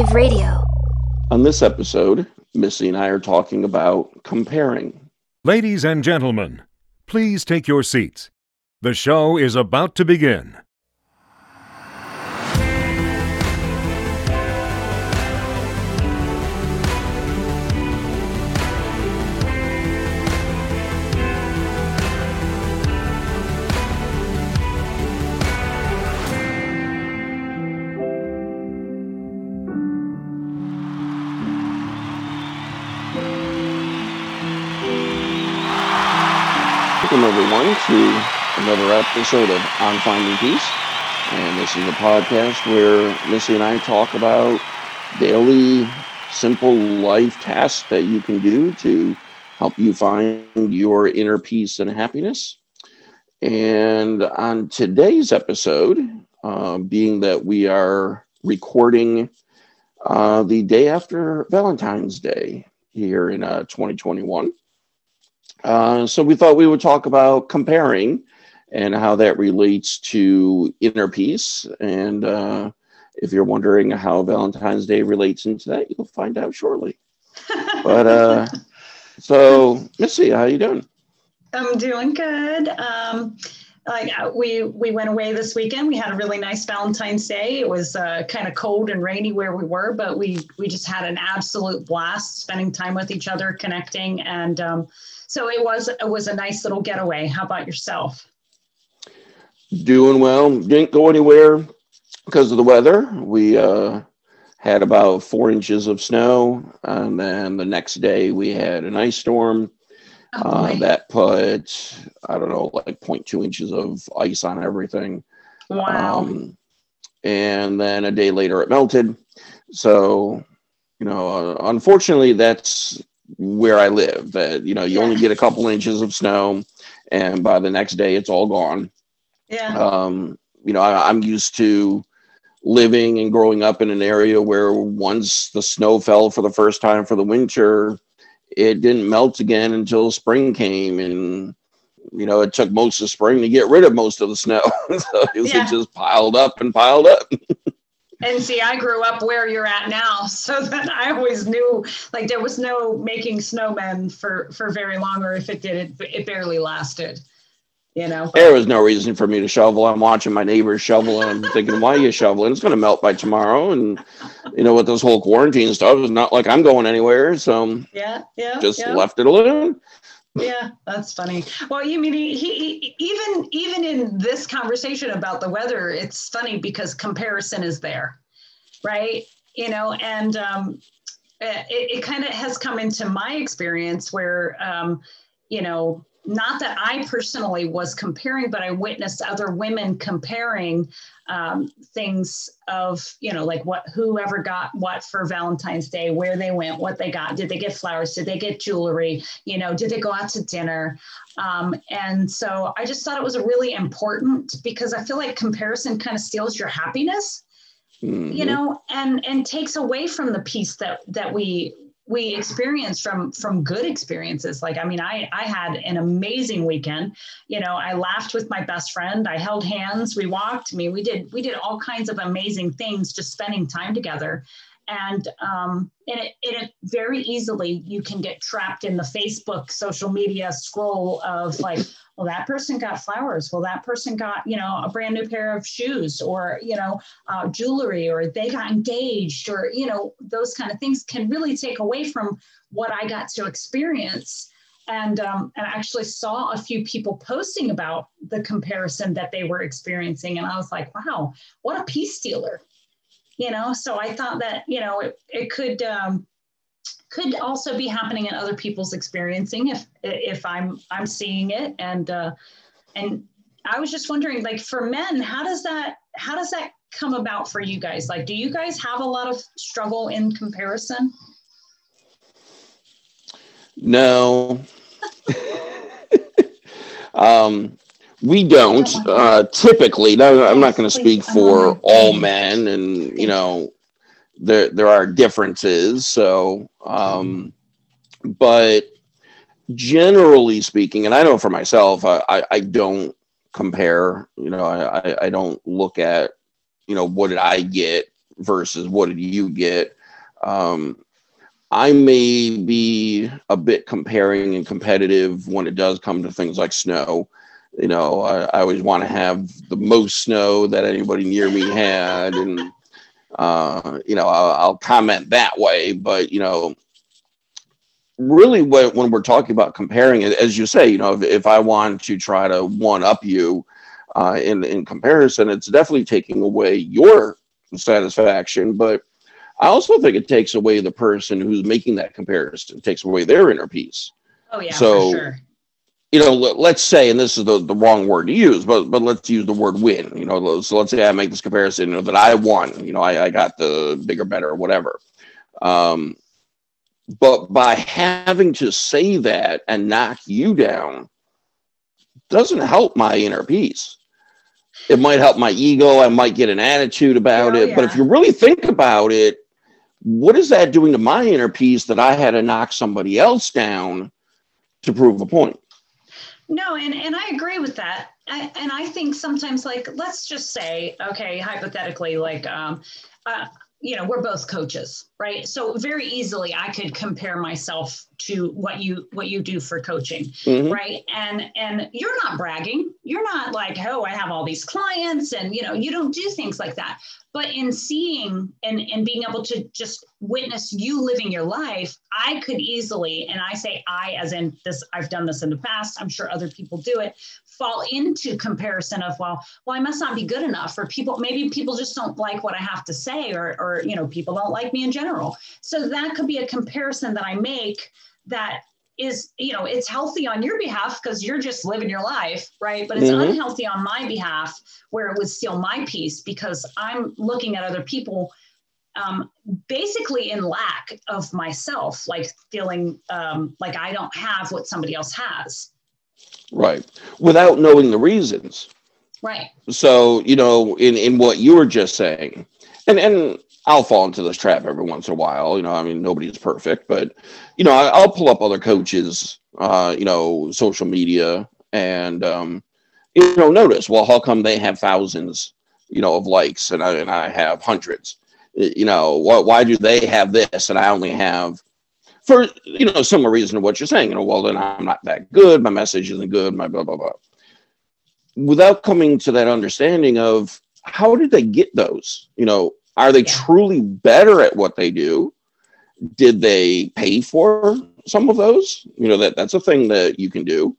Alternative Radio. On this episode, Missy and I are talking about comparing. Ladies and gentlemen, please take your seats. The show is about to begin. Welcome, everyone, to another episode of On Finding Peace. And this is a podcast where Missy and I talk about daily, simple life tasks that you can do to help you find your inner peace and happiness. And on today's episode, uh, being that we are recording uh, the day after Valentine's Day here in uh, 2021. Uh, so we thought we would talk about comparing and how that relates to inner peace. And uh, if you're wondering how Valentine's Day relates into that, you'll find out shortly. but uh, so, Missy, how you doing? I'm doing good. Um, like uh, we we went away this weekend. We had a really nice Valentine's Day. It was uh, kind of cold and rainy where we were, but we we just had an absolute blast spending time with each other, connecting, and um, so it was it was a nice little getaway. How about yourself? Doing well. Didn't go anywhere because of the weather. We uh, had about four inches of snow, and then the next day we had an ice storm. Oh, uh, that put I don't know like 0.2 inches of ice on everything. wow. Um, and then a day later it melted. So, you know, uh, unfortunately, that's where I live. That you know, you only get a couple inches of snow, and by the next day, it's all gone. yeah. Um, you know, I, I'm used to living and growing up in an area where once the snow fell for the first time for the winter, it didn't melt again until spring came and you know it took most of spring to get rid of most of the snow so it, was- Yeah. it just piled up and piled up And see, I grew up where you're at now, so that I always knew like there was no making snowmen for for very long, or if it did, it it barely lasted. You know. there was no reason for me to shovel i'm watching my neighbors shovel and i'm thinking why are you shoveling it's going to melt by tomorrow and you know with this whole quarantine stuff it's not like i'm going anywhere so Yeah, yeah. just yeah. left it alone Yeah, that's funny. Well, you mean he, he even even in this conversation about the weather, it's funny because comparison is there, right? You know, and um, it, it kind of has come into my experience where, um, you know, not that I personally was comparing, but I witnessed other women comparing um, things of, you know, like what whoever got what for Valentine's Day, where they went, what they got, did they get flowers, did they get jewelry, you know, did they go out to dinner? Um, and so I just thought it was really important because I feel like comparison kind of steals your happiness you Mhm. know and and takes away from the peace that that we we experience from from good experiences. Like i mean i i had an amazing weekend. You know i laughed with my best friend. I held hands. We walked. I mean we did we did all kinds of amazing things just spending time together. And um and it, it very easily you can get trapped in the facebook social media scroll of like well that person got flowers well that person got you know a brand new pair of shoes or you know uh, jewelry or they got engaged or you know those kind of things can really take away from what i got to experience and um, and I actually saw a few people posting about the comparison that they were experiencing and i was like wow what a peace dealer. you know so i thought that you know it, it could um, could also be happening in other people's experiencing if if i'm i'm seeing it and uh and i was just wondering like for men how does that how does that come about for you guys like do you guys have a lot of struggle in comparison No. um, we don't uh, typically. Now, I'm not going to speak for all men, and you know, there there are differences. So, um, but generally speaking, and I know for myself, I, I, I don't compare. You know, I, I- don't look at you know what did I get versus what did you get. Um, I may be a bit comparing and competitive when it does come to things like snow. You know, I, I always want to have the most snow that anybody near me had, and uh, you know, I'll, I'll, comment that way. But you know, really, when, when we're talking about comparing, it, as you say, you know, if, if I want to try to one up you uh, in in comparison, it's definitely taking away your satisfaction, but I also think it takes away the person who's making that comparison, it takes away their inner peace. Oh yeah, so, sure. You know, let, us say, and this is the, the wrong word to use, but but let's use the word win. You know, so let's say I make this comparison, you know, that I won. You know, I, I got the bigger, better, whatever. Um, but by having to say that and knock you down doesn't help my inner peace it might help my ego i might get an attitude about oh, it yeah. but if you really think about it what is that doing to my inner peace that I had to knock somebody else down to prove a point? No, and, and I agree with that. I, and I think sometimes, like, let's just say, okay, hypothetically, like, um, uh, you know, we're both coaches, right? So very easily I could compare myself to what you what you do for coaching, mm-hmm. right? And and you're not bragging. You're not like, oh, I have all these clients, and you know, you don't do things like that. But in seeing and and being able to just witness you living your life, I could easily, and I say I as in this, I've done this in the past. I'm sure other people do it. Fall into comparison of well, well, I must not be good enough, or people maybe people just don't like what I have to say, or or you know, people don't like me in general. So that could be a comparison that I make that is you know it's healthy on your behalf because you're just living your life right but it's mm-hmm. unhealthy on my behalf where it would steal my peace because i'm looking at other people um, basically in lack of myself like feeling um, like i don't have what somebody else has right without knowing the reasons right so you know in in what you were just saying and and I'll fall into this trap every once in a while. You know, I mean, nobody's perfect, but you know, I, will pull up other coaches, uh, you know, social media, and um, you know, notice. Well, how come they have thousands, you know, of likes, and I and I have hundreds? You know, why, why do they have this and I only have? For you know, similar reason to what you're saying. You know, well, then I'm not that good. My message isn't good. My blah blah blah. Without coming to that understanding of how did they get those? You know, are they truly better at what they do? Did they pay for some of those? You know, that that's a thing that you can do.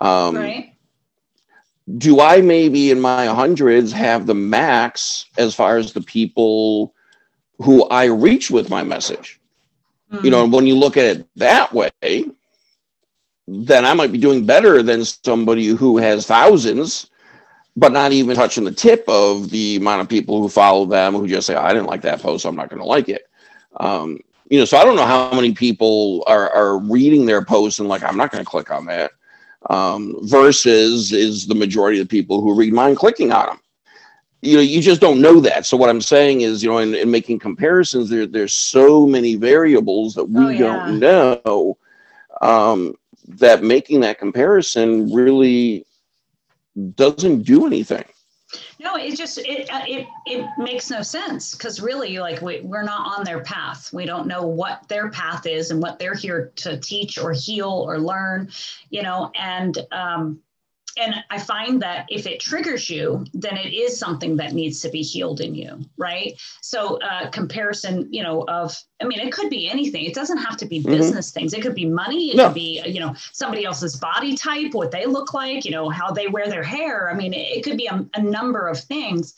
Um, right. Do I maybe in my hundreds have the max as far as the people who I reach with my message? Mm-hmm. You know, hmm. when you look at it that way, then I might be doing better than somebody who has thousands but not even touching the tip of the amount of people who follow them who just say, I didn't like that post, so I'm not going to like it. Um, you know, so I don't know how many people are, are reading their posts and like, I'm not going to click on that. Um, versus is the majority of the people who read mine clicking on them. You know, you just don't know that. So what I'm saying is, you know, in, in making comparisons, there there's so many variables that we oh, yeah. don't know um, that making that comparison really doesn't do anything. No, it just it uh, it it makes no sense because really, like we we're not on their path. We don't know what their path is and what they're here to teach or heal or learn, you know. And um, and I find that if it triggers you, then it is something that needs to be healed in you, right? So, uh, comparison, you know, of, I mean, it could be anything. It doesn't have to be mm-hmm. business things. It could be money. It no. could be, you know, somebody else's body type, what they look like, you know, how they wear their hair. I mean, it, it could be a, a number of things.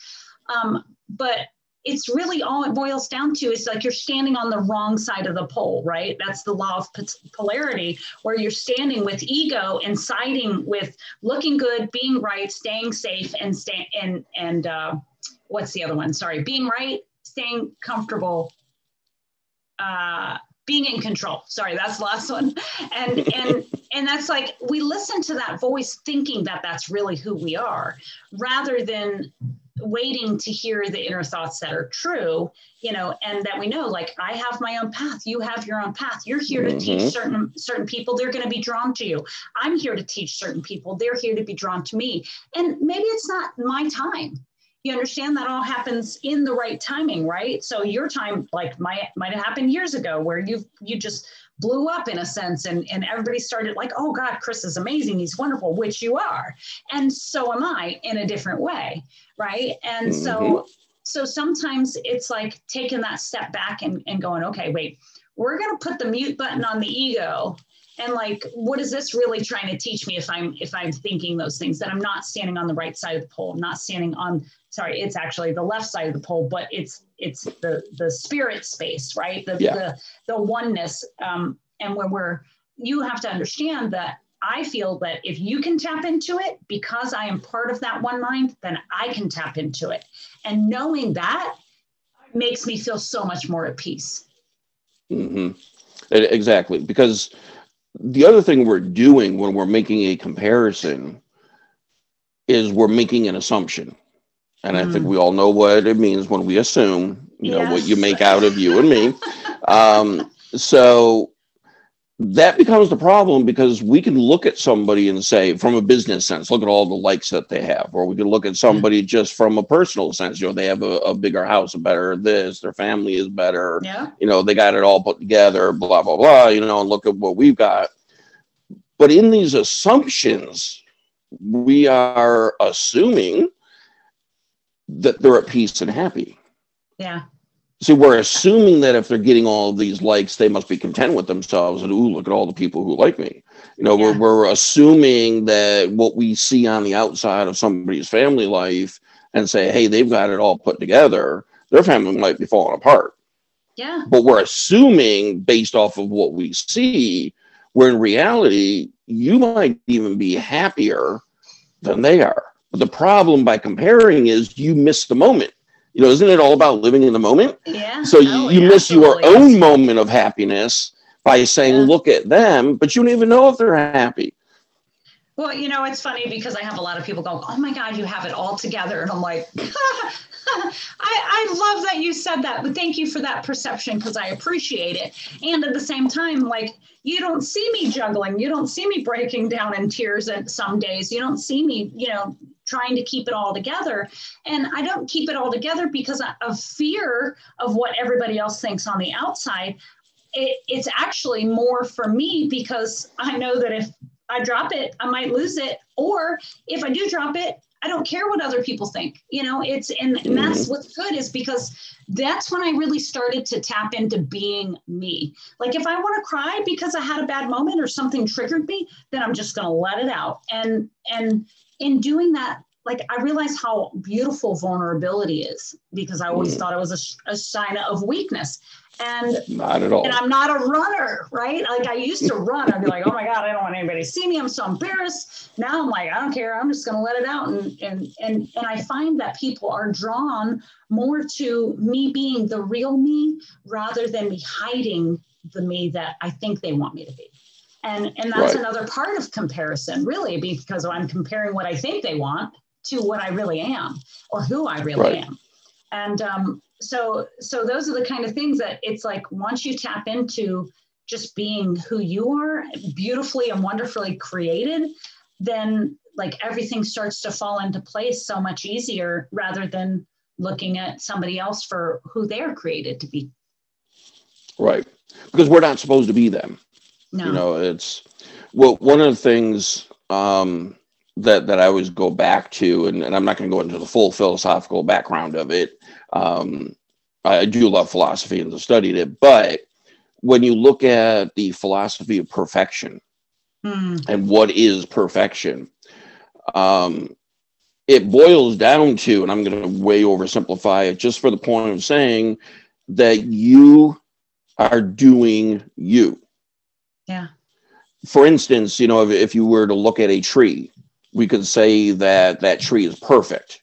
Um, but it's really all it boils down to is like you're standing on the wrong side of the pole, right? That's the law of polarity, where you're standing with ego and siding with looking good, being right, staying safe, and stay and and uh, what's the other one? Sorry, being right, staying comfortable, uh, being in control. Sorry, that's the last one. And and and that's like we listen to that voice, thinking that that's really who we are, rather than waiting to hear the inner thoughts that are true you know and that we know like i have my own path you have your own path. You're here to mm-hmm. teach certain certain people they're going to be drawn to you. I'm here to teach certain people they're here to be drawn to me. And maybe it's not my time. You understand? That all happens in the right timing right? So your time like might might have happened years ago where you you just blew up in a sense and and everybody started like oh god chris is amazing he's wonderful which you are. And so am i in a different way right? And mm-hmm. so so sometimes it's like taking that step back and, and going okay wait we're going to put the mute button on the ego. And like what is this really trying to teach me if i'm if i'm thinking those things? That i'm not standing on the right side of the pole I'm not standing on sorry it's actually the left side of the pole but it's it's the the spirit space right? The yeah. the, the oneness. Um and when we're you have to understand that I feel that if you can tap into it because I am part of that one mind, then I can tap into it. And knowing that makes me feel so much more at peace. Mm-hmm. Exactly. Because the other thing we're doing when we're making a comparison is we're making an assumption. And mm. I think mm. we all know what it means when we assume, you yes. know, what you make out of you and me. Um, so that becomes the problem because we can look at somebody and say, from a business sense, look at all the likes that they have, or we can look at somebody mm-hmm. just from a personal sense. You know, they have a, a, bigger house, a better this, their family is better. Yeah. You know, they got it all put together, blah blah blah. You know, and look at what we've got. But in these assumptions, we are assuming that they're at peace and happy. Yeah. See, we're assuming that if they're getting all of these likes, they must be content with themselves. And ooh, look at all the people who like me. You know, yeah. we're, we're assuming that what we see on the outside of somebody's family life and say, hey, they've got it all put together, their family might be falling apart. Yeah. But we're assuming based off of what we see, where in reality, you might even be happier than they are. But the problem by comparing is you miss the moment you know, isn't it all about living in the moment? Yeah. So oh, you, yeah, miss your own moment of happiness by saying, yeah. look at them, but you don't even know if they're happy. Well, you know, it's funny because I have a lot of people go, oh my God, you have it all together. And I'm like, I, I love that you said that, but thank you for that perception because I appreciate it. And at the same time, like, you don't see me juggling. You don't see me breaking down in tears at some days. You don't see me, you know, trying to keep it all together. And I don't keep it all together because of fear of what everybody else thinks on the outside. It, it's actually more for me because I know that if I drop it, I might lose it. Or if I do drop it, I don't care what other people think. You know, it's and, and that's mm-hmm. what's good is because that's when I really started to tap into being me. Like if I want to cry because I had a bad moment or something triggered me, then I'm just going to let it out. And and in doing that, like I realized how beautiful vulnerability is because I always mm. thought it was a, a sign of weakness. And not at all. And I'm not a runner, right? Like I used to run. I'd be like, oh my God, I don't want anybody to see me. I'm so embarrassed. Now I'm like, I don't care. I'm just gonna let it out. And and and and I find that people are drawn more to me being the real me rather than me hiding the me that I think they want me to be. And and that's right. another part of comparison, really, because I'm comparing what I think they want to what I really am or who I really right. am. And um, so so those are the kind of things that it's like once you tap into just being who you are beautifully and wonderfully created then like everything starts to fall into place so much easier rather than looking at somebody else for who they're created to be right because we're not supposed to be them no. you know it's well one of the things um that that I always go back to, and, and I'm not going to go into the full philosophical background of it. Um, I do love philosophy and have studied it, but when you look at the philosophy of perfection mm. and what is perfection, um, it boils down to, and I'm going to way oversimplify it just for the point of saying that you are doing you. Yeah. For instance, you know, if, if you were to look at a tree, we could say that that tree is perfect.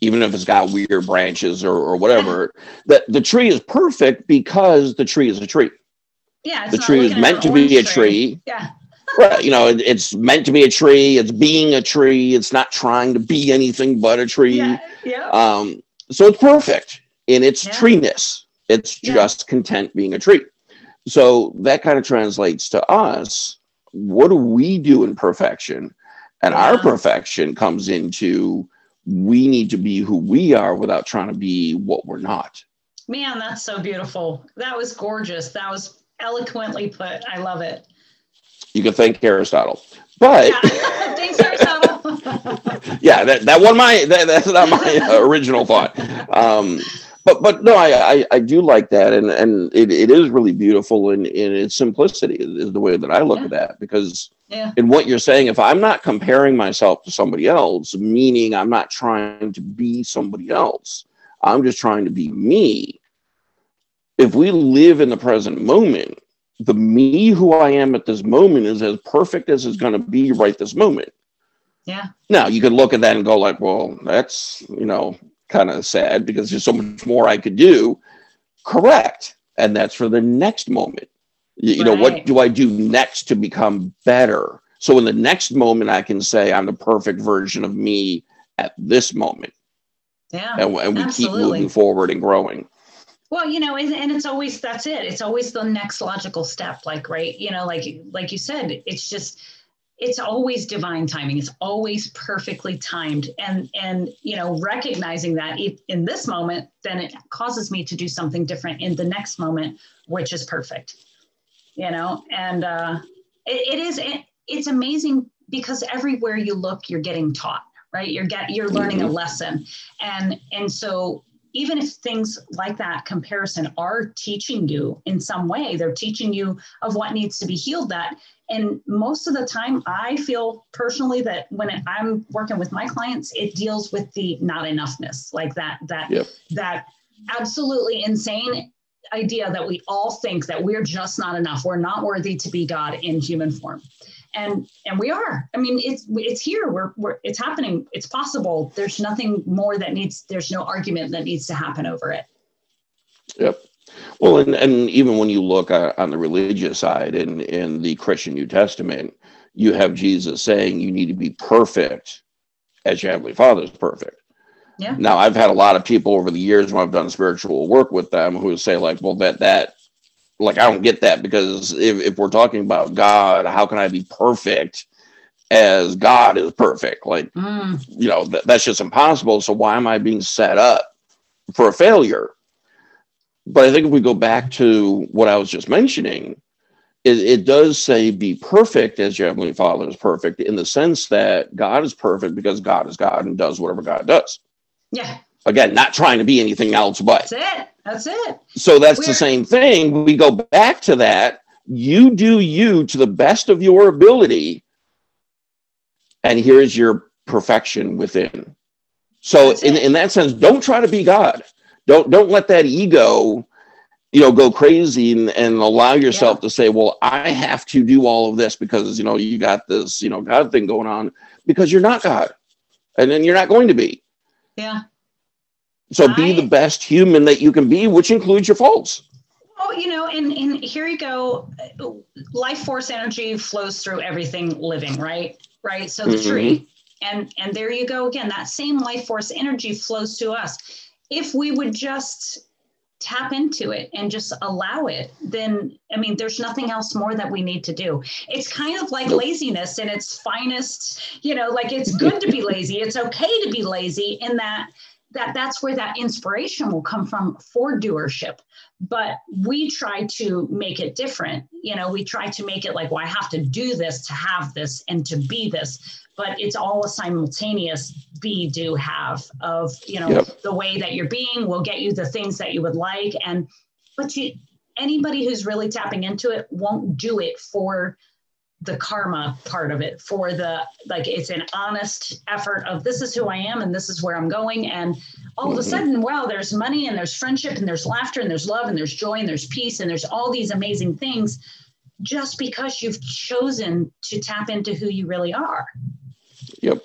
Even if it's got weird branches or, or whatever that the tree is perfect because the tree is a tree. Yeah the tree is meant to be a tree, tree. yeah. Right you know it, it's meant to be a tree. It's being a tree. It's not trying to be anything but a tree. Yeah, yeah. um so it's perfect in its yeah. treeness. It's just content being a tree so that kind of translates to us what do we do in perfection and our perfection comes into we need to be who we are without trying to be what we're not. Man, that's so beautiful. That was gorgeous. That was eloquently put. I love it. You can thank Aristotle. But yeah. thanks, Aristotle. yeah, that, that one my that, that's not my original thought. Um, but but no, I, I, I do like that, and and it, it is really beautiful in in its simplicity is the way that I look Yeah. at that because Yeah. in what you're saying, if I'm not comparing myself to somebody else, meaning I'm not trying to be somebody else, I'm just trying to be me. If we live in the present moment, the me who I am at this moment is as perfect as it's going to be right this moment. Yeah. Now you could look at that and go like, well, that's you know kind of sad because there's so much more I could do. Correct, and that's for the next moment. You, you know, what do I do next to become better? So in the next moment, I can say I'm the perfect version of me at this moment, Yeah. and, and we keep moving forward and growing. Well, you know, and, and it's always that's it. It's always the next logical step. Like, right, you know, like like you said, it's just it's always divine timing. It's always perfectly timed. And and you know, recognizing that in this moment, then it causes me to do something different in the next moment, which is perfect. You know, and uh it, it is it, it's amazing because everywhere you look, you're getting taught, right? You're get you're learning a lesson. And and so even if things like that comparison are teaching you in some way, they're teaching you of what needs to be healed that. And most of the time, I feel personally that when I'm working with my clients, it deals with the not enoughness, like that, that, Yep. that absolutely insane idea that we all think that we're just not enough. We're not worthy to be God in human form. And and we are. I mean, it's it's here. We're, we're it's happening. It's possible. There's nothing more that needs. There's no argument that needs to happen over it. Yep. Well, and, and even when you look uh, on the religious side in, in the Christian New Testament, you have Jesus saying you need to be perfect as your Heavenly Father is perfect. Yeah. Now, I've had a lot of people over the years when I've done spiritual work with them who say, like, well, that, that, like, I don't get that because if, if we're talking about God, how can I be perfect as God is perfect? Like, Mm, you know, th- that's just impossible. So why am I being set up for a failure? But I think if we go back to what I was just mentioning, it, it does say be perfect as your heavenly father is perfect in the sense that God is perfect because God is God and does whatever God does. yeah, Again, not trying to be anything else but. that's it. That's it. So that's the We're- same thing. We go back to that. You do you to the best of your ability. And here's your perfection within. So That's in, it. in that sense, don't try to be God. Don't don't let that ego, you know, go crazy and, and allow yourself to say, well, I have to do all of this because you know you got this, you know, God thing going on, because you're not God. And then you're not going to be. Yeah. So be the best human that you can be, which includes your faults. Well, you know, and and here you go. Life force energy flows through everything living, right? Right. So the Mhm. tree, and and there you go again. That same life force energy flows to us. If we would just tap into it and just allow it, then I mean, there's nothing else more that we need to do. It's kind of like laziness in its finest. You know, like it's good to be lazy. It's okay to be lazy in that that that's where that inspiration will come from for doership. But we try to make it different. You know we try to make it like well i have to do this to have this and to be this. But it's all a simultaneous be do have of you know Yep. the way that you're being will get you the things that you would like. And but you anybody who's really tapping into it won't do it for the karma part of it for the like it's an honest effort of this is who i am and this is where i'm going and all of a Mhm. sudden wow there's money and there's friendship and there's laughter and there's love and there's joy and there's peace and there's all these amazing things just because you've chosen to tap into who you really are Yep.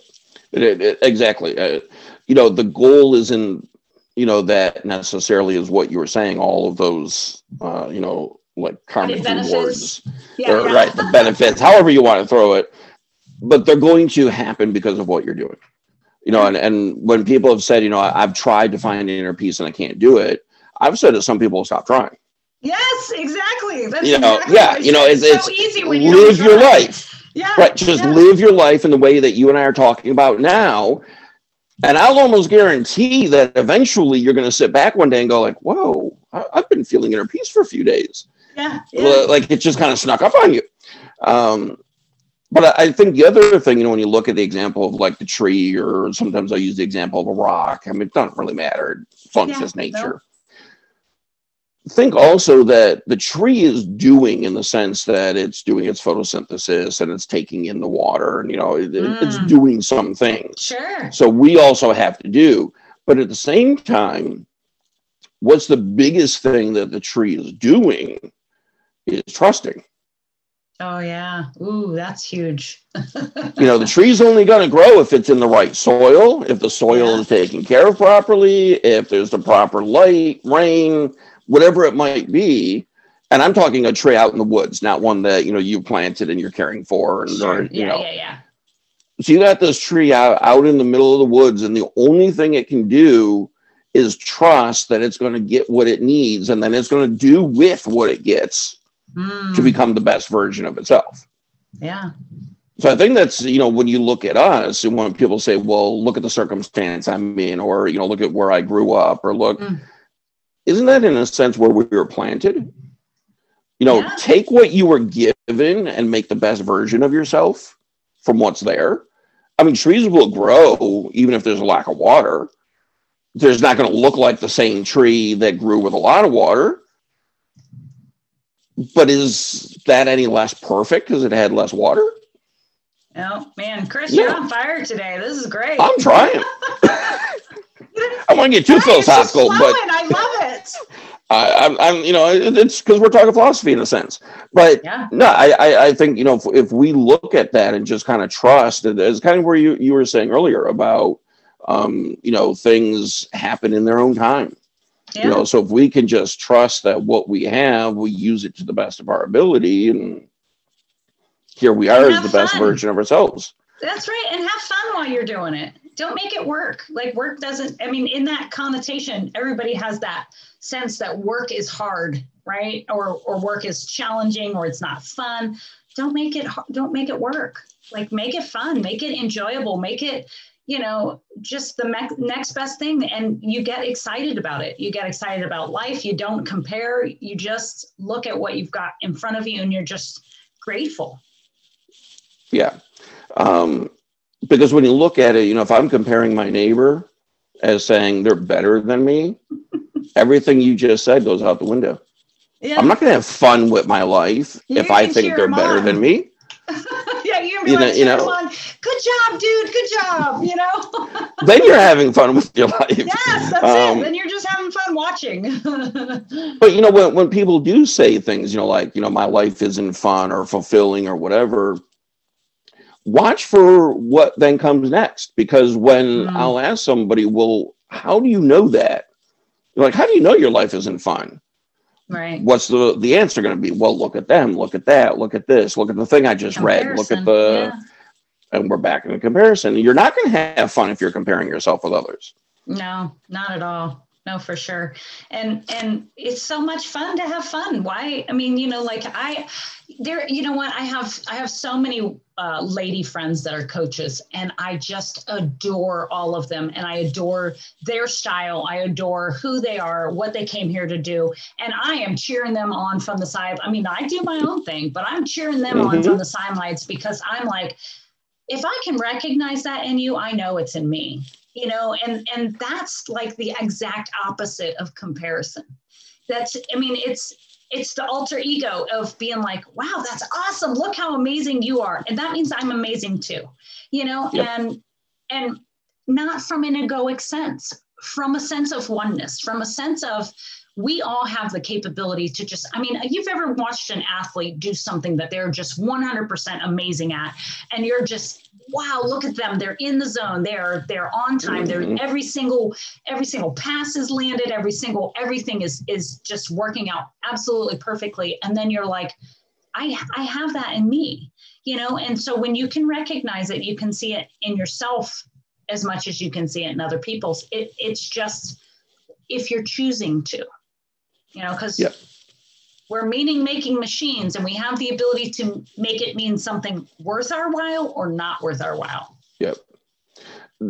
It- it- it- exactly. Uh, you know, the goal isn't, you know, that necessarily is what you were saying, all of those, uh, you know, like karmic rewards, yeah, or, yeah. right? The benefits, however you want to throw it, but they're going to happen because of what you're doing. You know, and, and when people have said, you know, I, I've tried to find inner peace and I can't do it, I've said that some people, stop trying. yes exactly that's You know, exactly yeah, you know, said. it's, so it's easy when you live your life. yeah Right. Just yeah. live your life in the way that you and I are talking about now. And I'll almost guarantee that eventually you're going to sit back one day and go like, "Whoa, I've been feeling inner peace for a few days." Yeah. yeah. Like it just kind of snuck up on you. Um, but I, think the other thing, you know, when you look at the example of like the tree, or sometimes I use the example of a rock. I mean, it doesn't really matter. It functions Yeah, no. nature. Think also that the tree is doing in the sense that it's doing its photosynthesis and it's taking in the water, and you know, it, it's Mm. doing some things. Sure. So we also have to do. But at the same time, what's the biggest thing that the tree is doing is trusting. Oh yeah. Ooh, that's huge. You know, the tree's only going to grow if it's in the right soil, if the soil Yeah. is taken care of properly, if there's the proper light, rain, whatever it might be. And I'm talking a tree out in the woods, not one that you know you planted and you're caring for, and Sure. or, you Yeah, know. yeah, yeah. So you got this tree out, out in the middle of the woods, and the only thing it can do is trust that it's going to get what it needs, and then it's going to do with what it gets to Mm, become the best version of itself. yeah. So I think that's you know when you look at us, and when people say, "Well, look at the circumstance I'm in," or you know, look at where I grew up, or look, Mm. isn't that in a sense where we were planted? You know, Yeah. take what you were given and make the best version of yourself from what's there. I mean, trees will grow even if there's a lack of water. There's not going to look like the same tree that grew with a lot of water. But is that any less perfect because it had less water? Oh man, Chris, Yeah. you're on fire today. This is great. I'm trying. I want to get too it's philosophical, but. I love it. I, I'm, I'm, you know, it's because we're talking philosophy in a sense. But Yeah. no, I, I, I think you know, if, if we look at that and just kind of trust, it is kind of where you you were saying earlier about, um, you know, things happen in their own time. Yeah. You know, so if we can just trust that what we have, we use it to the best of our ability, and here we are as the have best version of ourselves. That's right. And have fun while you're doing it. Don't make it work. Like work doesn't, I mean, in that connotation, everybody has that sense that work is hard, right? Or or work is challenging or it's not fun. Don't make it don't make it work. Like make it fun, make it enjoyable, make it, you know, just the me- next best thing and you get excited about it. You get excited about life. You don't compare. You just look at what you've got in front of you and you're just grateful. Yeah. Um, because when you look at it, you know, if I'm comparing my neighbor as saying they're better than me, everything you just said goes out the window. Yeah. I'm not going to have fun with my life You if I think they're better on. than me. yeah, you You know- you know. Good job, dude, good job, you know? Then you're having fun with your life. yes, that's Um, it. Then you're just having fun watching. But you know, when, when people do say things, you know, like, you know, my life isn't fun or fulfilling or whatever, watch for what then comes next. Because when Mm. I'll ask somebody, well, how do you know that? You're like, how do you know your life isn't fun? right. What's the, the answer going to be? Well, look at them, look at that, look at this, look at the thing I just read, look at the, yeah. And we're back in the comparison. You're not going to have fun if you're comparing yourself with others. No, not at all. No, for sure. And and it's so much fun to have fun. Why? I mean, you know, like I there, you know what? I have I have so many uh, lady friends that are coaches, and I just adore all of them, and I adore their style. I adore who they are, what they came here to do, and I am cheering them on from the side. I mean, I do my own thing, but I'm cheering them on Mhm. from the sidelines because I'm like, if I can recognize that in you, I know it's in me you know and and that's like the exact opposite of comparison. That's i mean it's it's the alter ego of being like wow that's awesome. Look how amazing you are. And that means i'm amazing too you know Yep. and and not from an egoic sense from a sense of oneness from a sense of we all have the capability to just i mean you've ever watched an athlete do something that they're just 100% amazing at and you're just wow look at them. They're in the zone. They're they're on time. They're Mhm. every single every single pass is landed. Every single everything is is just working out absolutely perfectly. And then you're like i i have that in me you know? And so when you can recognize it you can see it in yourself as much as you can see it in other people's it, it's just if you're choosing to you know because Yep. we're meaning making machines and we have the ability to make it mean something worth our while or not worth our while Yep.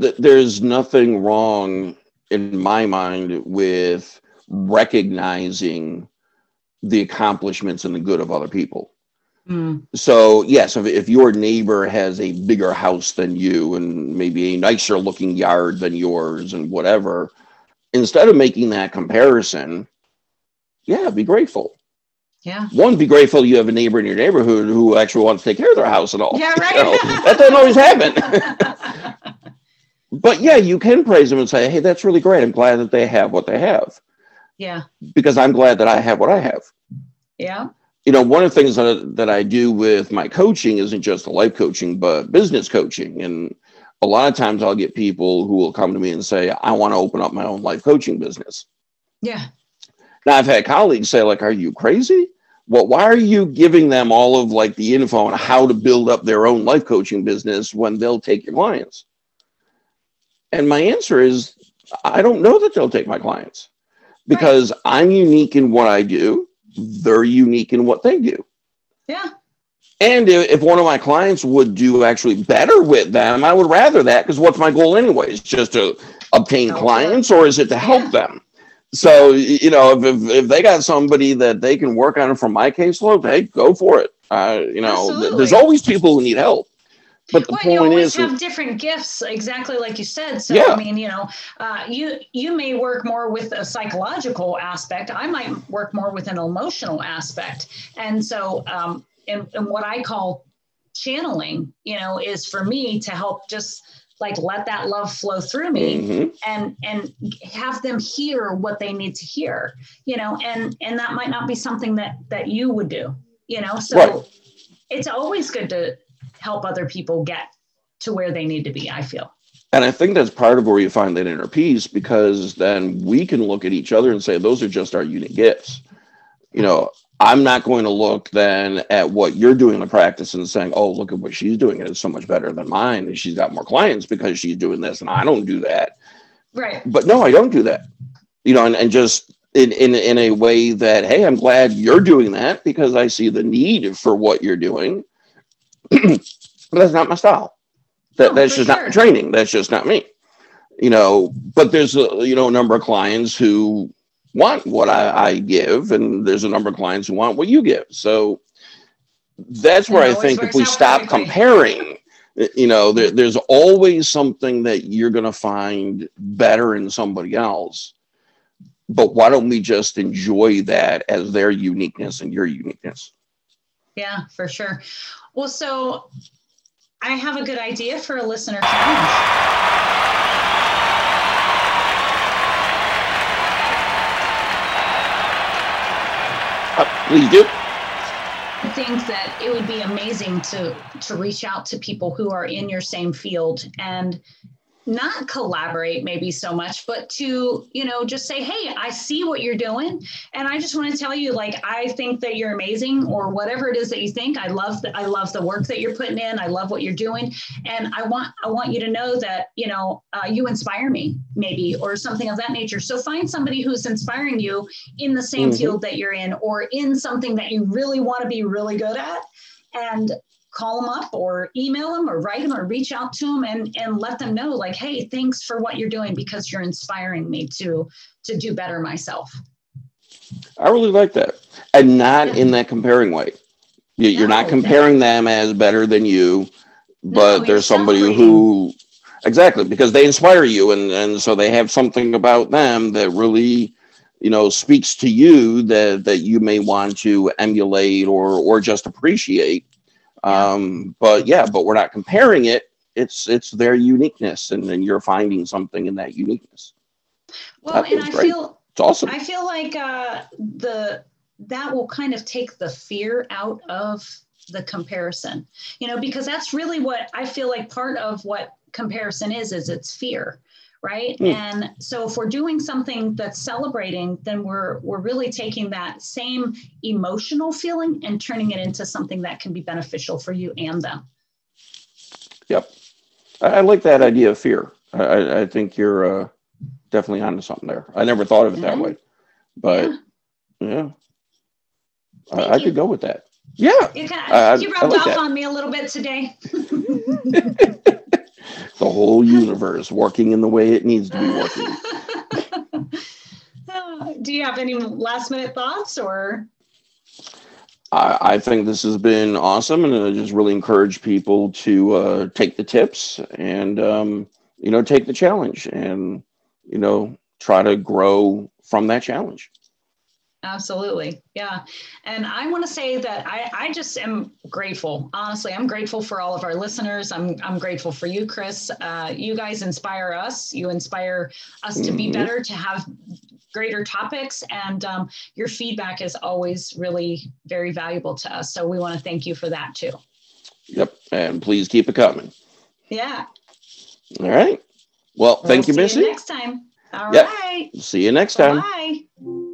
th- there's nothing wrong in my mind with recognizing the accomplishments and the good of other people. Mm. So, yes, if, if your neighbor has a bigger house than you and maybe a nicer looking yard than yours and whatever, instead of making that comparison, yeah, be grateful. Yeah. One, be grateful you have a neighbor in your neighborhood who actually wants to take care of their house and all. Yeah, right. You know, that doesn't always happen. but yeah, you can praise them and say, hey, that's really great. I'm glad that they have what they have yeah. because I'm glad that I have what I have. Yeah. You know, one of the things that, that I do with my coaching isn't just the life coaching, but business coaching. And a lot of times I'll get people who will come to me and say, I want to open up my own life coaching business. Yeah. Now I've had colleagues say, like, are you crazy? Well, why are you giving them all of like the info on how to build up their own life coaching business when they'll take your clients? And my answer is, I don't know that they'll take my clients because I'm unique in what I do. They're unique in what they do. Yeah. And if one of my clients would do actually better with them, I would rather that because what's my goal anyways? Just to obtain Help clients or is it to help Yeah. them? So, you know, if, if, if they got somebody that they can work on from my caseload, hey, go for it. Uh, you know, th- there's always people who need help. But the well, you always is, have different gifts, exactly like you said. So Yeah. I mean, you know, uh, you you may work more with a psychological aspect. I might work more with an emotional aspect. And so, um, and, and what I call channeling, you know, is for me to help just like let that love flow through me Mhm. and and have them hear what they need to hear you know and and that might not be something that that you would do you know so Right. it's always good to help other people get to where they need to be i feel And I think that's part of where you find that inner peace because then we can look at each other and say, those are just our unique gifts. You know, I'm not going to look then at what you're doing in the practice and saying, oh, look at what she's doing. It's so much better than mine. And she's got more clients because she's doing this and I don't do that. right But no, I don't do that. You know, and, and just in, in, in a way that, hey, I'm glad you're doing that because I see the need for what you're doing. but that's not my style. That, that's just not my training. That's just not me. You know, but there's a you know a number of clients who want what I, I give, and there's a number of clients who want what you give. So that's where I think if we stop comparing, you know, there, there's always something that you're going to find better in somebody else. But why don't we just enjoy that as their uniqueness and your uniqueness? yeah for sure well so i have a good idea for a listener challenge Uh, please do. I think that it would be amazing to to reach out to people who are in your same field and not collaborate maybe so much but to you know just say hey i see what you're doing. And i just want to tell you like i think that you're amazing or whatever it is that you think. I love the, i love the work that you're putting in. I love what you're doing. And i want i want you to know that you know uh, you inspire me maybe or something of that nature. So find somebody who's inspiring you in the same Mhm. field that you're in or in something that you really want to be really good at. And call them up or email them or write them or reach out to them and, and let them know like hey thanks for what you're doing because you're inspiring me to to do better myself I really like that. And not in that comparing way. You- You're not No, comparing them as better than you, but you're there's somebody who, exactly, because they inspire you. And, and so they have something about them that really, you know, speaks to you that, that you may want to emulate or, or just appreciate. Um, but yeah, but we're not comparing it. It's, it's their uniqueness and then you're finding something in that uniqueness. well That and i great. feel It's awesome. i feel like uh the that will kind of take the fear out of the comparison you know because that's really what i feel like part of what comparison is is it's fear right Hmm. and so if we're doing something that's celebrating then we're we're really taking that same emotional feeling and turning it into something that can be beneficial for you and them Yep. I, I like that idea of fear. I, I, think you're uh, definitely onto something there. I never thought of it that way, but Yeah. yeah, I, I could go with that. Yeah. you, kind I- you rubbed like off that. on me a little bit today the whole universe working in the way it needs to be working. Do you have any last minute thoughts or? I, I think this has been awesome, and I just really encourage people to uh, take the tips and um, you know take the challenge, and you know try to grow from that challenge. Absolutely. Yeah. And I want to say that I, I just am grateful. Honestly, I'm grateful for all of our listeners. I'm, I'm grateful for you, Chris. Uh, you guys inspire us. You inspire us to be Mhm. better, to have greater topics. And um, your feedback is always really very valuable to us. So we want to thank you for that too. Yep, and please keep it coming. Yeah. All right. Well, thank you, We'll see Missy. next time. All Yep. right. See you next time. Bye.